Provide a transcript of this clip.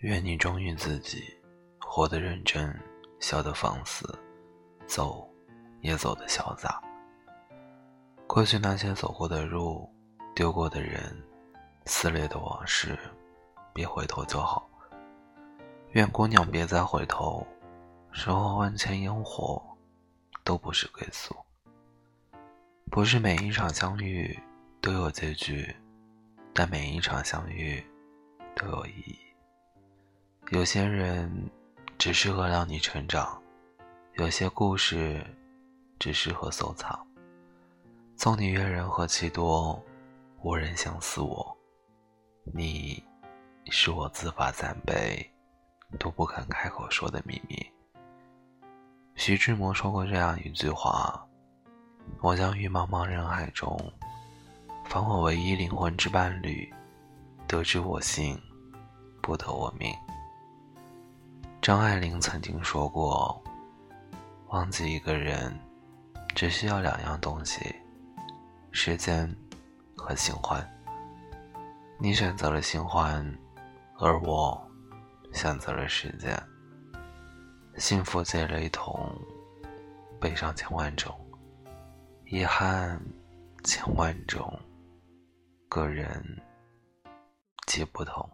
愿你忠于自己，活得认真，笑得放肆，走也走得潇洒。过去那些走过的路，丢过的人，撕裂的往事，别回头就好。愿姑娘别再回头，身后万千烟火，都不是归宿。不是每一场相遇都有结局，但每一场相遇都有意义。有些人只适合让你成长，有些故事只适合收藏。纵你阅人何其多，无人相似我。你，是我自罚三杯都不肯开口说的秘密。徐志摩说过这样一句话：“我将于茫茫人海中，访我唯一灵魂之伴侣，得之我幸，不得我命。”张爱玲曾经说过：“忘记一个人，只需要两样东西。”时间和新欢，你选择了新欢，而我选择了时间。幸福皆雷同，悲伤千万种，遗憾千万种，个人皆不同。